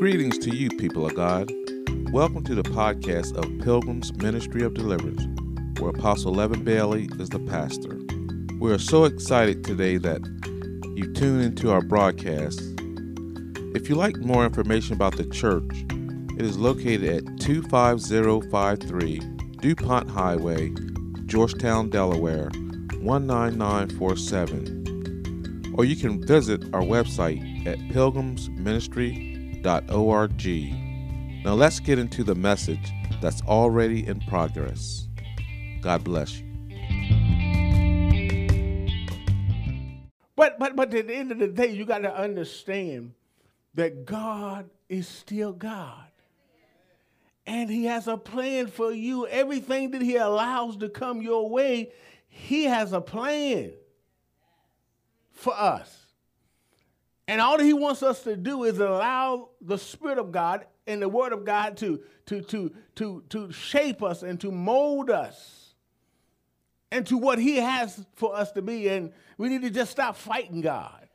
Greetings to you, people of God. Welcome to the podcast of Pilgrim's Ministry of Deliverance, where Apostle Levin Bailey is the pastor. We are so excited today that you tune into our broadcast. If you like more information about the church, it is located at 25053 DuPont Highway, Georgetown, Delaware 19947. Or you can visit our website at pilgrimsministry.org. Now let's get into the message that's already in progress. God bless you. But but but at the end of the day, you got to understand that God is still God. And he has a plan for you. Everything that he allows to come your way, he has a plan for us. And all he wants us to do is allow the Spirit of God and the Word of God to, to, to, to, to shape us and to mold us into what he has for us to be. And we need to just stop fighting God.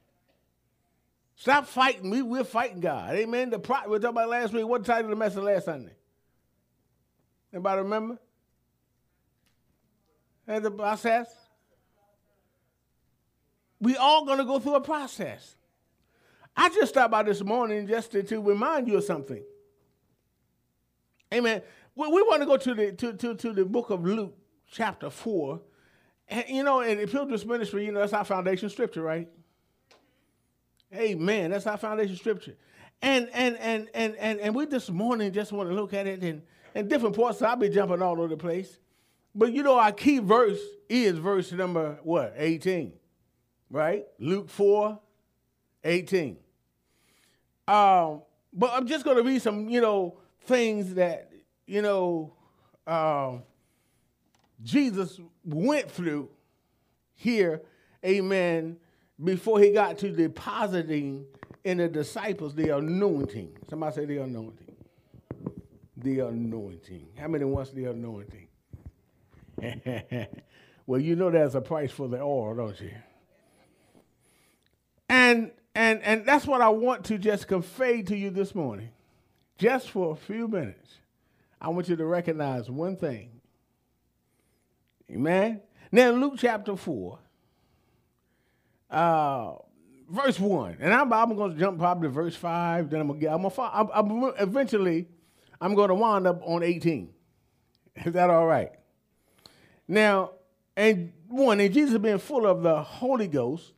Stop fighting. We, we're fighting God. Amen. The pro- we talking about last week. What title of the message last Sunday? Anybody remember? And the process? We all going to go through a process. I just stopped by this morning just to, to remind you of something. Amen. We, we want to go to the to, to, to the book of Luke, chapter 4. And you know, in the Pilgrim's Ministry, you know, that's our foundation scripture, right? Amen. That's our foundation scripture. And and and and and, and we this morning just want to look at it in, in different parts. So I'll be jumping all over the place. But you know, our key verse is verse number what? 18. Right? Luke 4, 18. Um, but I'm just going to read some, you know, things that, you know, uh, Jesus went through here, amen, before he got to depositing in the disciples the anointing. Somebody say the anointing. The anointing. How many wants the anointing? well, you know there's a price for the oil, don't you? And and and that's what I want to just convey to you this morning. Just for a few minutes. I want you to recognize one thing. Amen. Now Luke chapter 4, uh, verse 1. And I'm, I'm going to jump probably to verse 5. Then I'm going to get, I'm I'm, eventually, I'm going to wind up on 18. Is that all right? Now, and one, and Jesus being full of the Holy Ghost,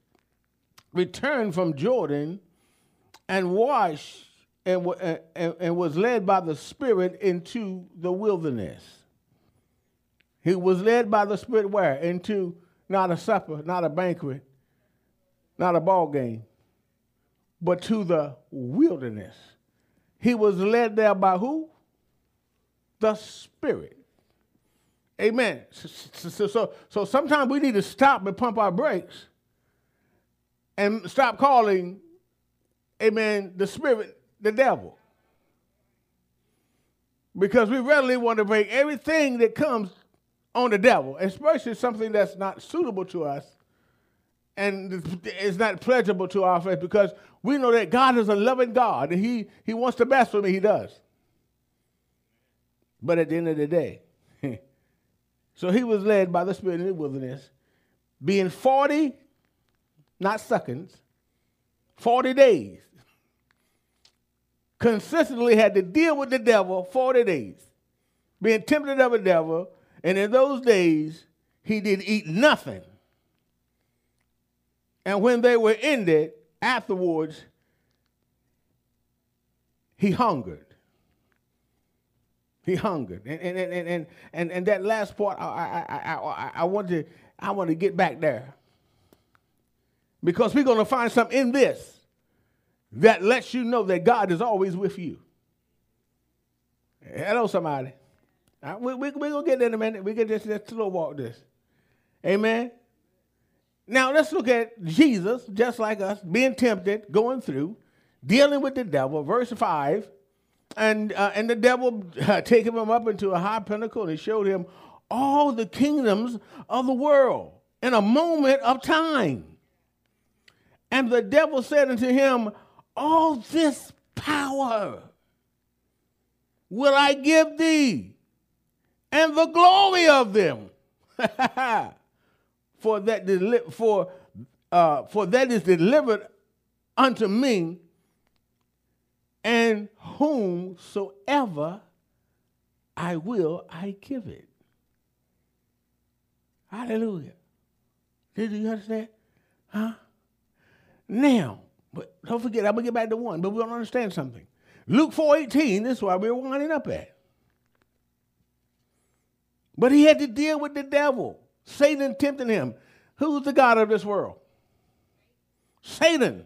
returned from Jordan and washed and, and, and, was led by the Spirit into the wilderness. He was led by the Spirit where? Into not a supper, not a banquet, not a ball game, but to the wilderness. He was led there by who? The Spirit. Amen. So, so, so, so sometimes we need to stop and pump our brakes and stop calling, amen, the spirit the devil. Because we readily want to break everything that comes on the devil, especially something that's not suitable to us and is not pleasurable to our faith, because we know that God is a loving God and He, he wants the best for me, He does. But at the end of the day, so he was led by the Spirit in the wilderness, being 40 not seconds, 40 days. Consistently had to deal with the devil 40 days, being tempted of the devil. And in those days, he did eat nothing. And when they were ended, afterwards, he hungered. He hungered. And, and, and, and, and, and that last part, I, I, I, I, I, want to, I want to get back there. Because we're going to find something in this that lets you know that God is always with you. Hello, somebody. Right, we, we, we're going to get there in a minute. We get this, just slow walk this. Amen. Now let's look at Jesus, just like us, being tempted, going through, dealing with the devil. Verse 5. And, uh, and the devil uh, taking him up into a high pinnacle and showed him all the kingdoms of the world in a moment of time. And the devil said unto him, All this power will I give thee, and the glory of them. for that deli- for uh, for that is delivered unto me, and whomsoever I will, I give it. Hallelujah. Did you understand? Huh? Now, but don't forget, I'm gonna get back to one, but we don't understand something. Luke 4:18, this is why we're winding up at. But he had to deal with the devil. Satan tempting him. Who's the God of this world? Satan.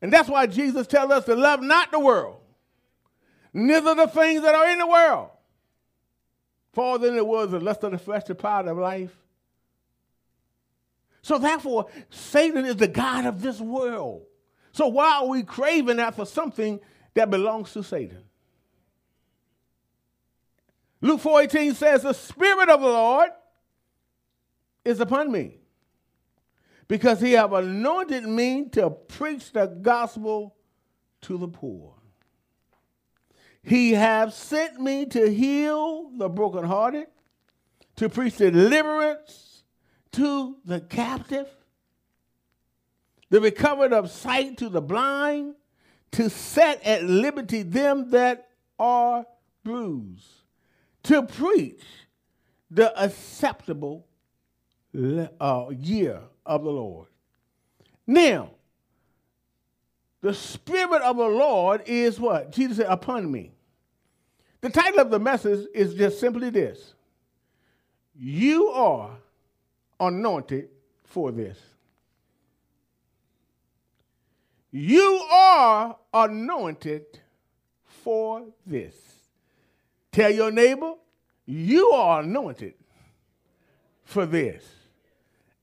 And that's why Jesus tells us to love not the world, neither the things that are in the world. For than it was the lust of the flesh, the pride of life. So therefore, Satan is the God of this world. So why are we craving after something that belongs to Satan? Luke 4:18 says, "The Spirit of the Lord is upon me, because he have anointed me to preach the gospel to the poor. He have sent me to heal the brokenhearted, to preach deliverance to the captive, the recovered of sight to the blind, to set at liberty them that are bruised, to preach the acceptable uh, year of the Lord. Now, the Spirit of the Lord is what? Jesus said, upon me. The title of the message is just simply this You are anointed for this. You are anointed for this. Tell your neighbor, you are anointed for this.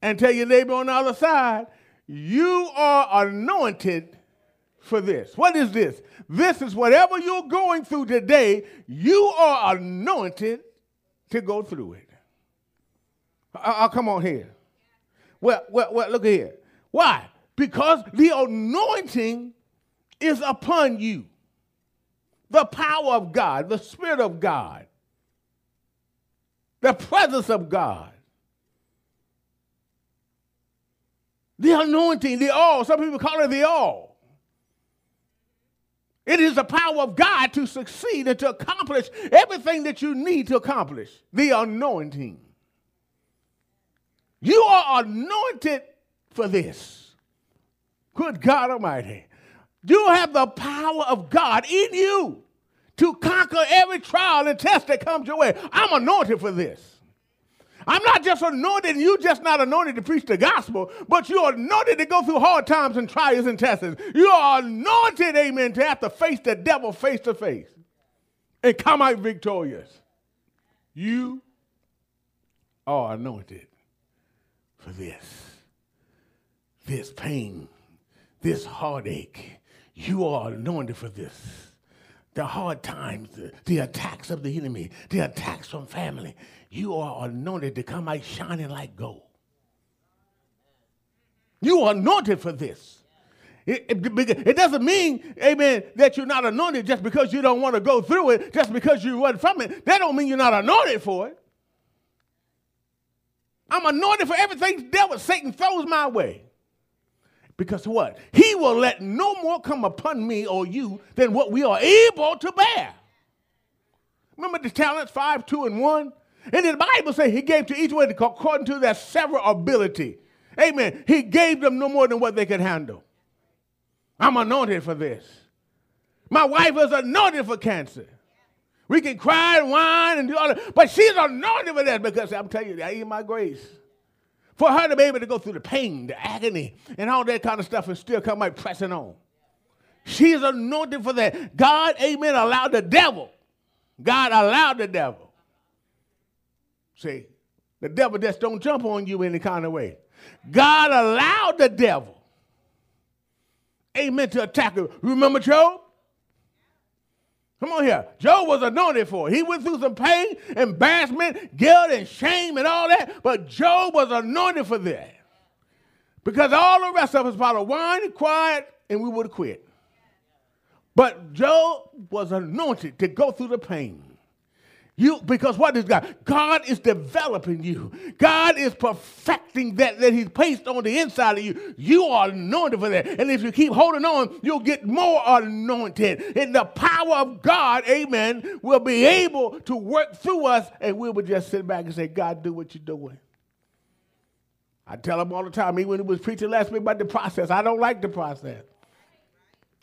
And tell your neighbor on the other side, you are anointed for this. What is this? This is whatever you're going through today, you are anointed to go through it. I'll, come on here. Well, well, well, look here. Why? Because the anointing is upon you. The power of God, the Spirit of God, the presence of God. The anointing, the all. Some people call it the all. It is the power of God to succeed and to accomplish everything that you need to accomplish. The anointing. You are anointed for this. Good God Almighty. You have the power of God in you to conquer every trial and test that comes your way. I'm anointed for this. I'm not just anointed, you just not anointed to preach the gospel, but you're anointed to go through hard times and trials and tests. You are anointed, amen, to have to face the devil face to face and come out victorious. You are anointed for this, this pain, this heartache. You are anointed for this the hard times, the, the, attacks of the enemy, the attacks from family. You are anointed to come out shining like gold. You are anointed for this. It, it, it, doesn't mean, amen, that you're not anointed just because you don't want to go through it, just because you run from it. That don't mean you're not anointed for it. I'm anointed for everything devil, Satan throws my way. Because what? He will let no more come upon me or you than what we are able to bear. Remember the talents, five, two, and one? And the Bible says he gave to each one according to their several ability. Amen. He gave them no more than what they could handle. I'm anointed for this. My wife is anointed for cancer. We can cry and whine and do all that, but she's anointed for that because I'm telling you, I eat my grace. For her to be able to go through the pain, the agony, and all that kind of stuff and still come out pressing on. She's anointed for that. God, amen, allowed the devil. God allowed the devil. See, the devil just don't jump on you any kind of way. God allowed the devil, amen, to attack her. Remember Job? Come on here. Job was anointed for. He went through some pain, embarrassment, guilt, and shame and all that, but Job was anointed for that. Because all the rest of us probably whined, quiet, and we would have quit. But Job was anointed to go through the pain. You because what is God? God is developing you. God is perfecting that that He's placed on the inside of you. You are anointed for that. And if you keep holding on, you'll get more anointed. And the power of God, amen, will be able to work through us, and we will just sit back and say, God, do what you're doing. I tell him all the time, even when he was preaching last week about the process, I don't like the process.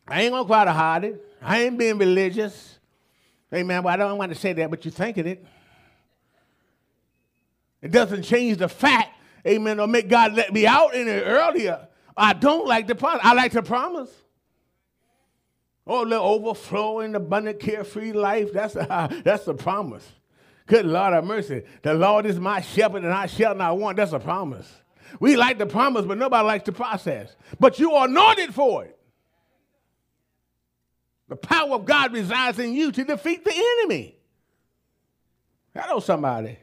I ain't gonna try to hide it. I ain't being religious. Amen. Well, I don't want to say that, but you're thinking it. It doesn't change the fact, amen, or make God let me out in it earlier. I don't like the promise. I like the promise. Oh, the overflowing, abundant, carefree life. That's the, that's the promise. Good Lord of mercy. The Lord is my shepherd and I shall not want. That's a promise. We like the promise, but nobody likes the process. But you are anointed for it. The power of God resides in you to defeat the enemy. Hello, somebody.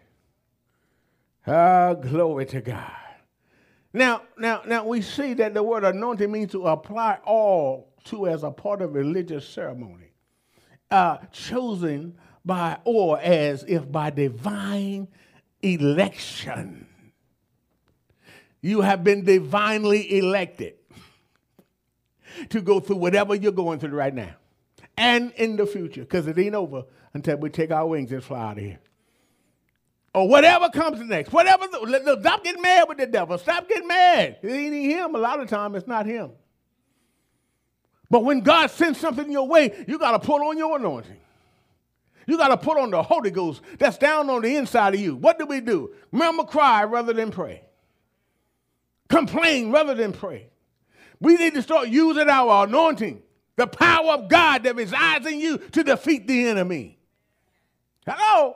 Ah, glory to God. Now, now, now we see that the word anointing means to apply all to as a part of religious ceremony, uh, chosen by or as if by divine election. You have been divinely elected to go through whatever you're going through right now and in the future, because it ain't over until we take our wings and fly out of here. Or whatever comes next. Whatever. Stop getting mad with the devil. Stop getting mad. It ain't him. A lot of time it's not him. But when God sends something your way, you got to put on your anointing. You got to put on the Holy Ghost that's down on the inside of you. What do we do? Remember, cry rather than pray. Complain rather than pray. We need to start using our anointing the power of God that resides in you to defeat the enemy. Hello?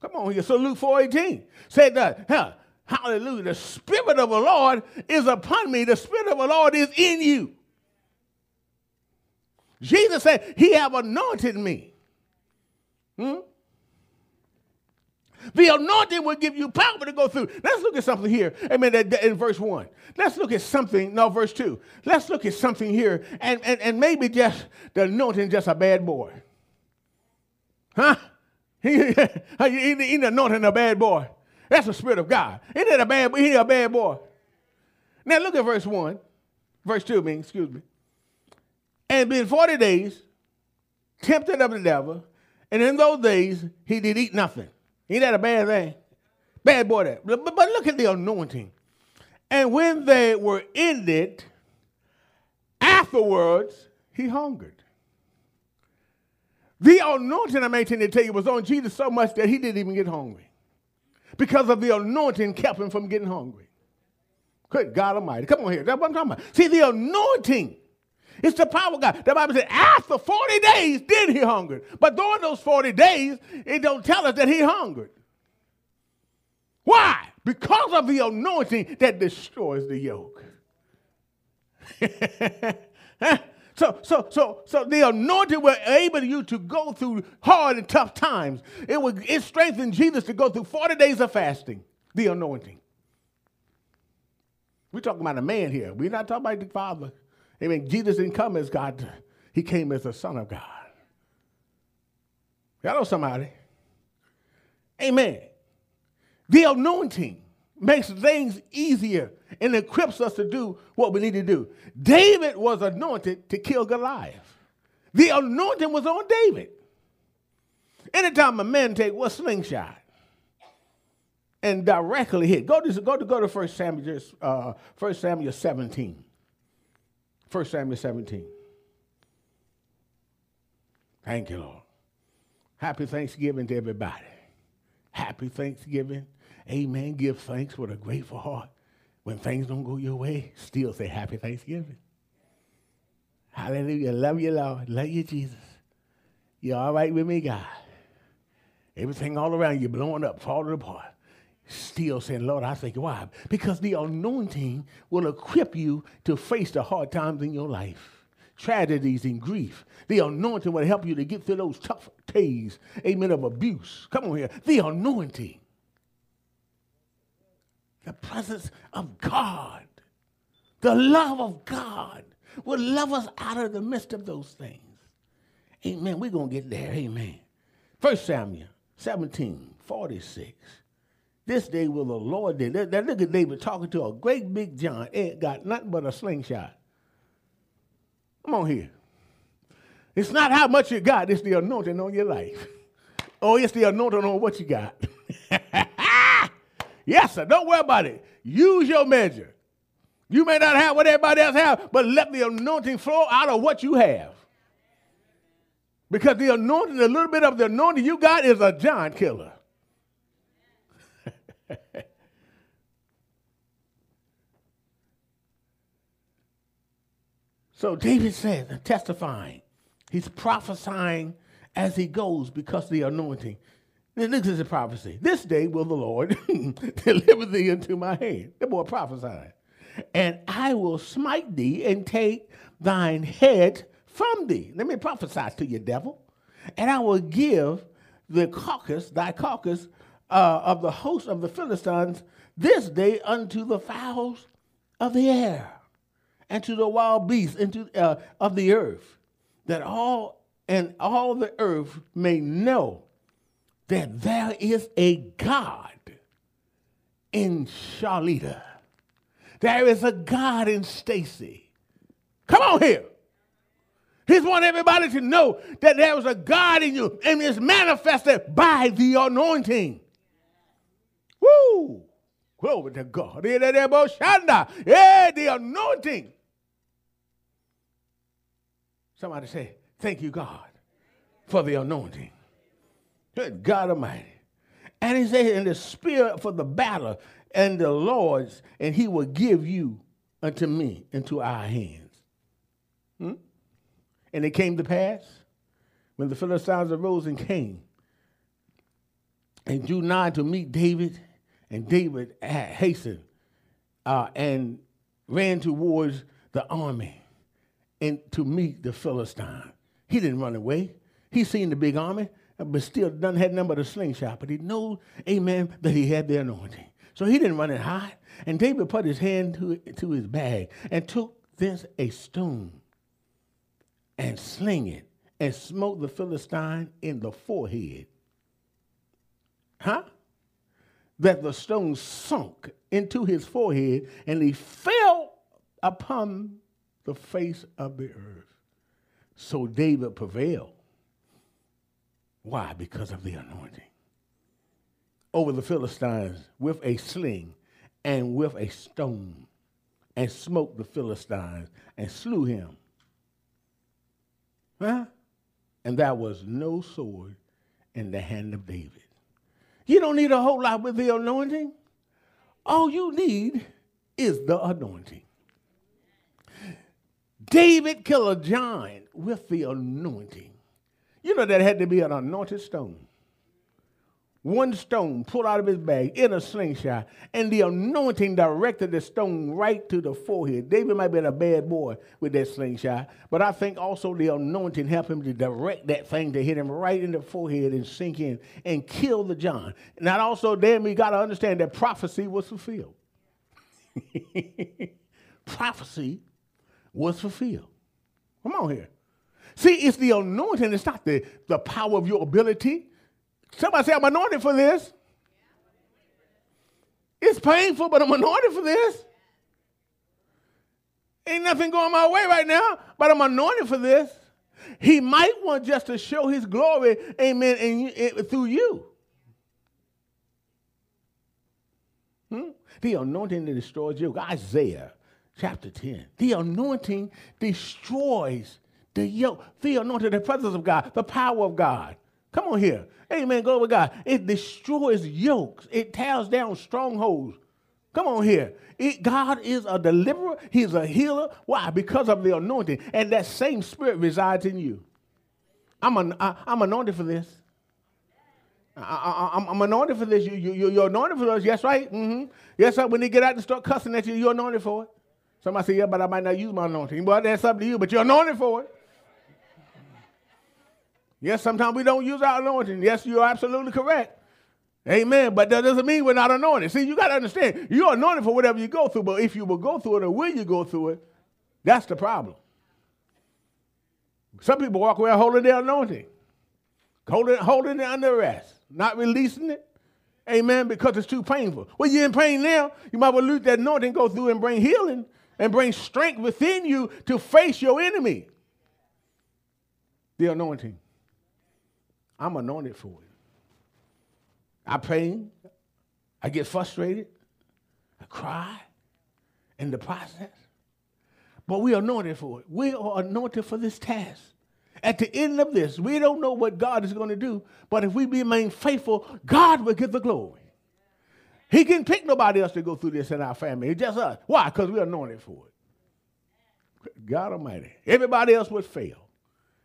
Come on here. So Luke 4.18 said that, huh, hallelujah, the Spirit of the Lord is upon me. The Spirit of the Lord is in you. Jesus said, he have anointed me. Hmm? The anointing will give you power to go through. Let's look at something here. Amen. In verse 1. Let's look at something. No, verse 2. Let's look at something here. And, and, and maybe just the anointing just a bad boy. Huh? He, he, he, he anointing a bad boy. That's the spirit of God. Ain't that a bad he a bad boy? Now look at verse 1. Verse 2, I mean, excuse me. And being 40 days, tempted of the devil, and in those days he did eat nothing. Ain't that a bad thing? Bad boy that. But, but look at the anointing. And when they were ended, afterwards, he hungered. The anointing, I'm to tell you, was on Jesus so much that he didn't even get hungry. Because of the anointing kept him from getting hungry. Good God Almighty. Come on here. That's what I'm talking about. See, the anointing it's the power of God. The Bible said after 40 days, then he hungered. But during those 40 days, it don't tell us that he hungered. Why? Because of the anointing that destroys the yoke. so, so, so, so the anointing will enable you to go through hard and tough times. It will it strengthened Jesus to go through 40 days of fasting. The anointing. We're talking about a man here. We're not talking about the Father. Amen. Jesus didn't come as God, he came as the Son of God. Y'all know somebody. Amen. The anointing makes things easier and equips us to do what we need to do. David was anointed to kill Goliath. The anointing was on David. Anytime a man take a slingshot and directly hit, go to go to go to First Samuel, uh, 1 Samuel 17. 1 Samuel 17. Thank you, Lord. Happy Thanksgiving to everybody. Happy Thanksgiving. Amen. Give thanks with a grateful heart. When things don't go your way, still say Happy Thanksgiving. Hallelujah. Love you, Lord. Love you, Jesus. You're all right with me, God. Everything all around you blowing up, falling apart still saying, Lord, I thank you. Why? Because the anointing will equip you to face the hard times in your life, tragedies and grief. The anointing will help you to get through those tough days, amen, of abuse. Come on here. The anointing. The presence of God. The love of God will love us out of the midst of those things. Amen. We're going to get there. Amen. First Samuel 17, 46. This day will the Lord do. That, that at David talking to a great big giant. Ain't got nothing but a slingshot. Come on here. It's not how much you got, it's the anointing on your life. Oh, it's the anointing on what you got. yes, sir. Don't worry about it. Use your measure. You may not have what everybody else have, but let the anointing flow out of what you have. Because the anointing, a little bit of the anointing you got is a giant killer. so David says, testifying, he's prophesying as he goes because the anointing. This is a prophecy. This day will the Lord deliver thee into my hand. The boy prophesied. And I will smite thee and take thine head from thee. Let me prophesy to you, devil. And I will give the carcass, thy carcass, uh, of the host of the Philistines this day unto the fowls of the air and to the wild beasts into, uh, of the earth, that all and all the earth may know that there is a God in Charlita. There is a God in Stacy. Come on here. He's want everybody to know that there was a God in you and it's manifested by the anointing. Woo! Glory to God. The anointing. Somebody say, Thank you, God, for the anointing. Good God Almighty. And he said, In the spirit for the battle and the Lord's, and he will give you unto me into our hands. Hmm? And it came to pass when the Philistines arose and came and drew nigh to meet David, and David hastened uh, and ran towards the army and to meet the Philistine. He didn't run away. He seen the big army, but still done had nothing but a slingshot. But he knew, amen, that he had the anointing. So he didn't run and hide. And David put his hand to, to his bag and took thence a stone and sling it and smote the Philistine in the forehead. Huh? That the stone sunk into his forehead and he fell upon the face of the earth. So David prevailed. Why? Because of the anointing. Over the Philistines with a sling and with a stone, and smote the Philistines and slew him Huh? And there was no sword in the hand of David. You don't need a whole lot with the anointing. All you need is the anointing. David killed a giant with the anointing. You know that had to be an anointed stone one stone pulled out of his bag in a slingshot, and the anointing directed the stone right to the forehead. David might have been a bad boy with that slingshot, but I think also the anointing helped him to direct that thing to hit him right in the forehead and sink in and kill the John. Now, also, then we got to understand that prophecy was fulfilled. prophecy was fulfilled. Come on here. See, it's the anointing, it's not the, the power of your ability. Somebody say, I'm anointed for this. It's painful, but I'm anointed for this. Ain't nothing going my way right now, but I'm anointed for this. He might want just to show his glory, amen, in, in, through you. Hmm? The anointing that destroys you. Isaiah chapter 10. The anointing destroys the yoke. The anointing, the presence of God, the power of God. Come on here. Amen. Go with God. It destroys yokes. It tears down strongholds. Come on here. It, God is a deliverer. He's a healer. Why? Because of the anointing. And that same spirit resides in you. I'm, an, I, am anointed for this. I, am anointed for this. You, you, you're anointed for this. Yes, right? Mm-hmm. Yes, sir. When they get out and start cussing at you, you're anointed for it. Somebody say, yeah, but I might not use my anointing. Well, that's up to you, but you're anointed for it. Yes, sometimes we don't use our anointing. Yes, you're absolutely correct. Amen. But that doesn't mean we're not anointed. See, you got to understand, you're anointed for whatever you go through, but if you will go through it or will you go through it, that's the problem. Some people walk around holding their anointing, holding, holding it under arrest, not releasing it. Amen, because it's too painful. Well, you're in pain now. You might well lose that anointing, go through and bring healing and bring strength within you to face your enemy. The anointing. I'm anointed for it. I pain. I get frustrated. I cry in the process. But we are anointed for it. We are anointed for this task. At the end of this, we don't know what God is going to do, but if we remain faithful, God will get the glory. He can pick nobody else to go through this in our family. It's just us. Why? Because we're anointed for it. God Almighty. Everybody else would fail.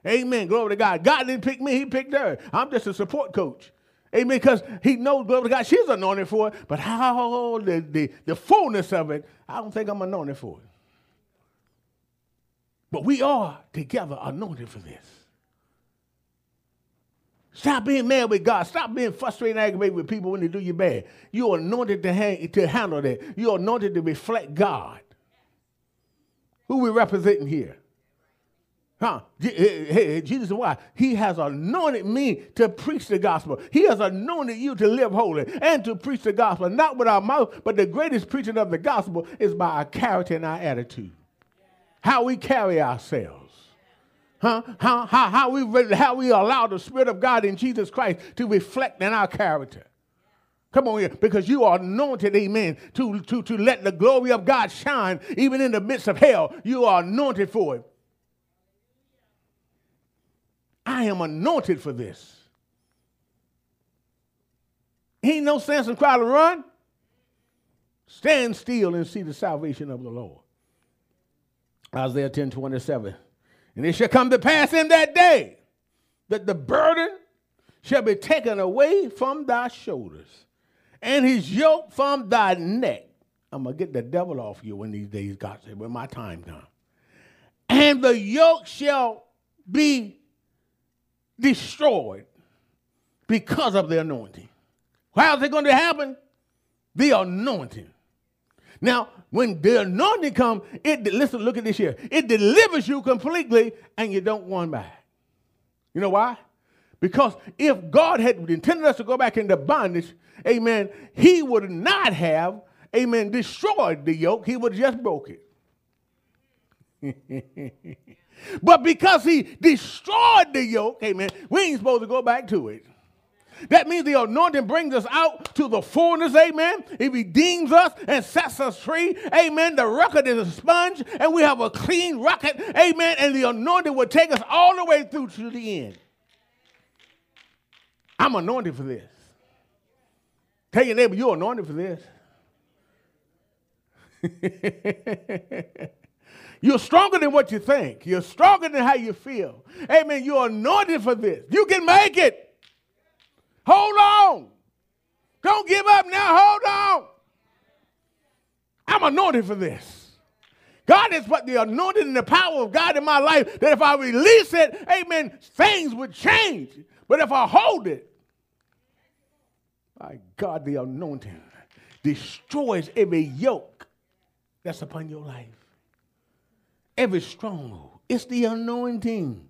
Amen. Glory to God. God didn't pick me, He picked her. I'm just a support coach. Amen. Because He knows, glory to God, she's anointed for it. But how the, the, the fullness of it, I don't think I'm anointed for it. But we are together anointed for this. Stop being mad with God. Stop being frustrated and aggravated with people when they do you bad. You're anointed to, hang, to handle that. You're anointed to reflect God. Who we representing here? Huh? Jesus, why? He has anointed me to preach the gospel. He has anointed you to live holy and to preach the gospel, not with our mouth, but the greatest preaching of the gospel is by our character and our attitude how we carry ourselves. Huh? How, how, how, we, how we allow the Spirit of God in Jesus Christ to reflect in our character. Come on here, because you are anointed, amen, to, to, to let the glory of God shine even in the midst of hell. You are anointed for it. I am anointed for this. Ain't no sense in trying to run. Stand still and see the salvation of the Lord. Isaiah 10 27. And it shall come to pass in that day that the burden shall be taken away from thy shoulders, and his yoke from thy neck. I'm gonna get the devil off you when these days got said, when my time comes. And the yoke shall be destroyed because of the anointing. How is it going to happen? The anointing. Now, when the anointing comes, it listen, look at this here. It delivers you completely, and you don't want back. You know why? Because if God had intended us to go back into bondage, amen, he would not have, amen, destroyed the yoke. He would have just broke it. but because he destroyed the yoke, amen, we ain't supposed to go back to it. That means the anointing brings us out to the fullness, amen. It redeems us and sets us free, amen. The record is a sponge, and we have a clean record, amen. And the anointing will take us all the way through to the end. I'm anointed for this. Tell your neighbor, you're anointed for this. You're stronger than what you think. You're stronger than how you feel. Amen. You're anointed for this. You can make it. Hold on. Don't give up now. Hold on. I'm anointed for this. God has put the anointing and the power of God in my life that if I release it, amen, things would change. But if I hold it, my God, the anointing destroys every yoke that's upon your life, every stronghold. It's the anointing.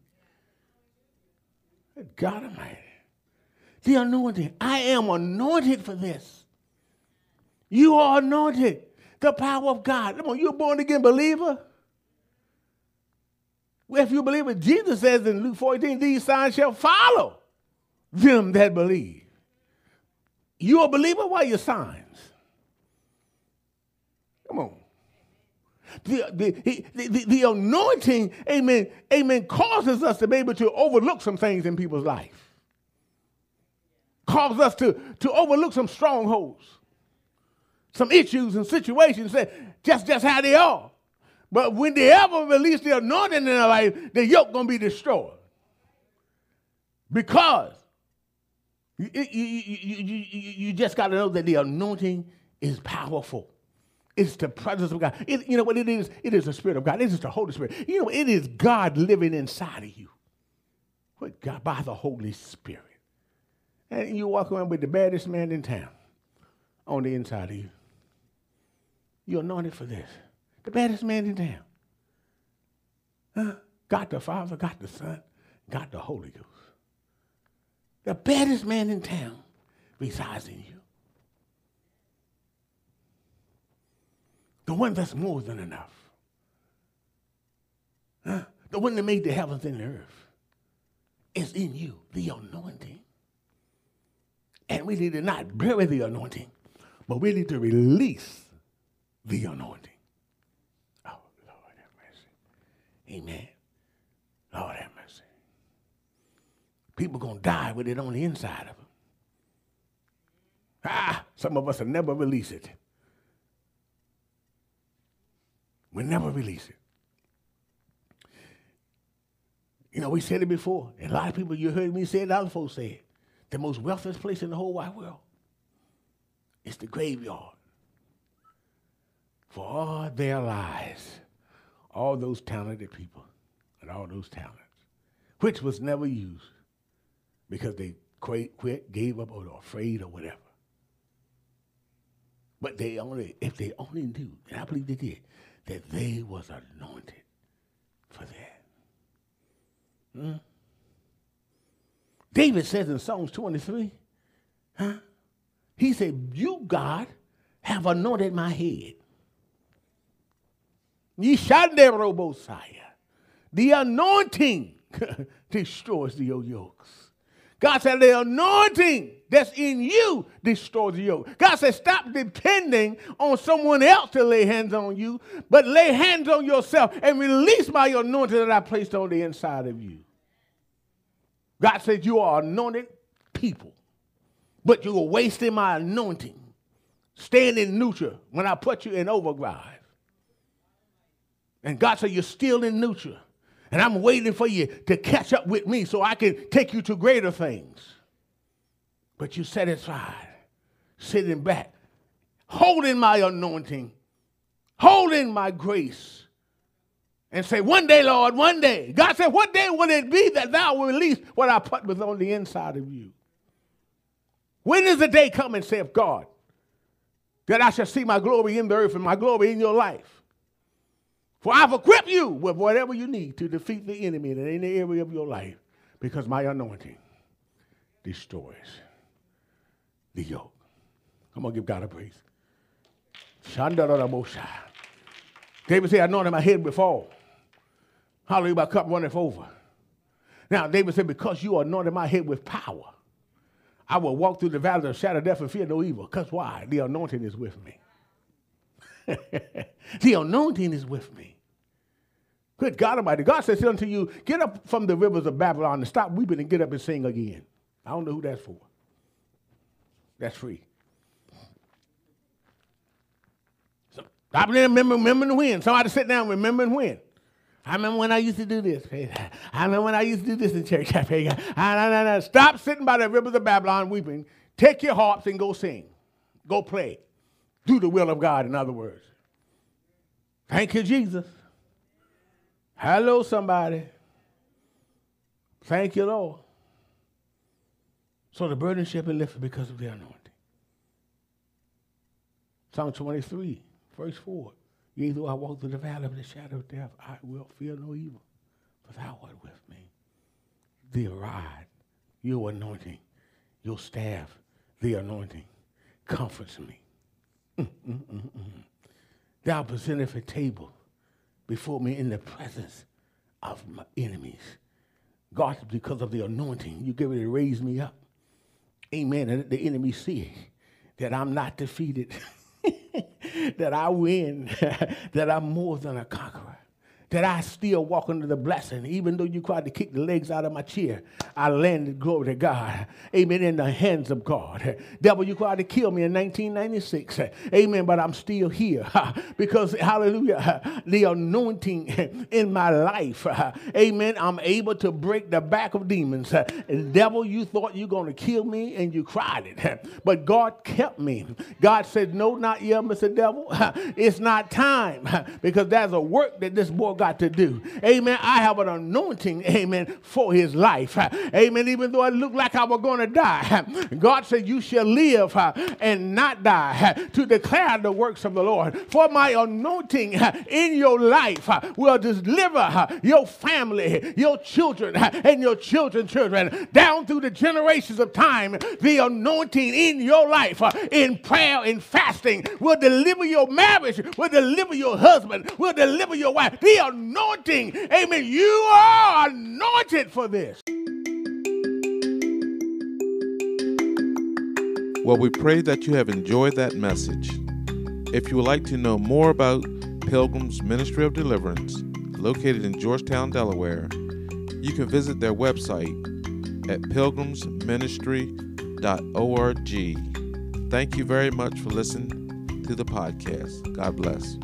God Almighty the anointing. I am anointed for this. You are anointed. The power of God. Come on, you're a born again believer. Well, if you believe it, Jesus says in Luke 14, these signs shall follow them that believe. You a believer? Why your signs? Come on. The, the, the, the, anointing, amen, amen, causes us to be able to overlook some things in people's life cause us to, to overlook some strongholds, some issues and situations that just, just how they are. But when they ever release the anointing in their life, the yoke gonna be destroyed. Because you, you, you, you, just got to know that the anointing is powerful. It's the presence of God. It, you know what it is? It is the Spirit of God. It is the Holy Spirit. You know, it is God living inside of you. What God by the Holy Spirit. And you walk around with the baddest man in town on the inside of you. You're anointed for this. The baddest man in town. Huh? God the Father, God the Son, God the Holy Ghost. The baddest man in town resides in you. The one that's more than enough. Huh? The one that made the heavens and the earth is in you, the anointing. And we need to not bury the anointing, but we need to release the anointing. Oh, Lord have mercy. Amen. Lord have mercy. People going to die with it on the inside of them. Ah, some of us will never release it. We never release it. You know, we said it before, and a lot of people, you heard me say it, other folks say it. The most wealthiest place in the whole wide world is the graveyard. For all their lives, all those talented people and all those talents, which was never used because they quit, gave up, or afraid, or whatever. But they only, if they only knew, and I believe they did, that they was anointed for that. Hmm? David says in Psalms 23, huh? He said, You, God, have anointed my head. The anointing destroys the yokes. God said, The anointing that's in you destroys the yoke. God said, Stop depending on someone else to lay hands on you, but lay hands on yourself and release my anointing that I placed on the inside of you. God said, You are anointed people, but you are wasting my anointing, staying in neutral when I put you in overdrive. And God said, You're still in neutral. And I'm waiting for you to catch up with me so I can take you to greater things. But you satisfied, sitting back, holding my anointing, holding my grace, and say, One day, Lord, one day. God said, What day will it be that thou will release what I put within on the inside of you? When is the day coming, saith God, that I shall see my glory in the earth and my glory in your life? For I've equipped you with whatever you need to defeat the enemy in any area of your life because my anointing destroys the yoke. Come on, give God a praise. David said, I anointed my head before. Hallelujah, my cup runneth over. Now, David said, because you anointed my head with power, I will walk through the valley of shadow death and fear no evil. Because why? The anointing is with me. the anointing is with me. Good God Almighty. God says unto you, get up from the rivers of Babylon and stop weeping and get up and sing again. I don't know who that's for. That's free. So, stop remembering, remembering when. Somebody sit down remembering when. I remember when I used to do this. I remember when I used to do this in church. Stop sitting by the rivers of Babylon weeping. Take your harps and go sing. Go play. Do the will of God, in other words. Thank you, Jesus. Hello, somebody. Thank you, Lord. So the burden shall be lifted because of the anointing. Psalm 23, verse 4. Yea, though I walk through the valley of the shadow of death, I will fear no evil, for thou art with me. The rod, your anointing, your staff, the anointing, comforts me. Mm-mm-mm-mm. Thou presentest a table before me in the presence of my enemies. God, because of the anointing, you get ready to raise me up. Amen. And the enemy see that I'm not defeated, that I win, that I'm more than a conqueror that I still walk under the blessing. Even though you tried to kick the legs out of my chair, I landed, glory to God. Amen, in the hands of God. Devil, you tried to kill me in 1996. Amen, but I'm still here because, hallelujah, the anointing in my life. Amen, I'm able to break the back of demons. Devil, you thought you were going to kill me and you cried it. But God kept me. God said, no, not yet, Mr. Devil. It's not time because there's a work that this boy got to do. Amen. I have an anointing, amen, for his life. Amen. Even though it looked like I was going to die, God said, You shall live uh, and not die uh, to declare the works of the Lord. For my anointing uh, in your life will deliver your family, your children, and your children's children down through the generations of time. The anointing in your life in prayer and fasting will deliver your marriage, will deliver your husband, will deliver your wife. The anointing, amen. You are anointed for this. Well, we pray that you have enjoyed that message. If you would like to know more about Pilgrim's Ministry of Deliverance, located in Georgetown, Delaware, you can visit their website at pilgrimsministry.org. Thank you very much for listening to the podcast. God bless.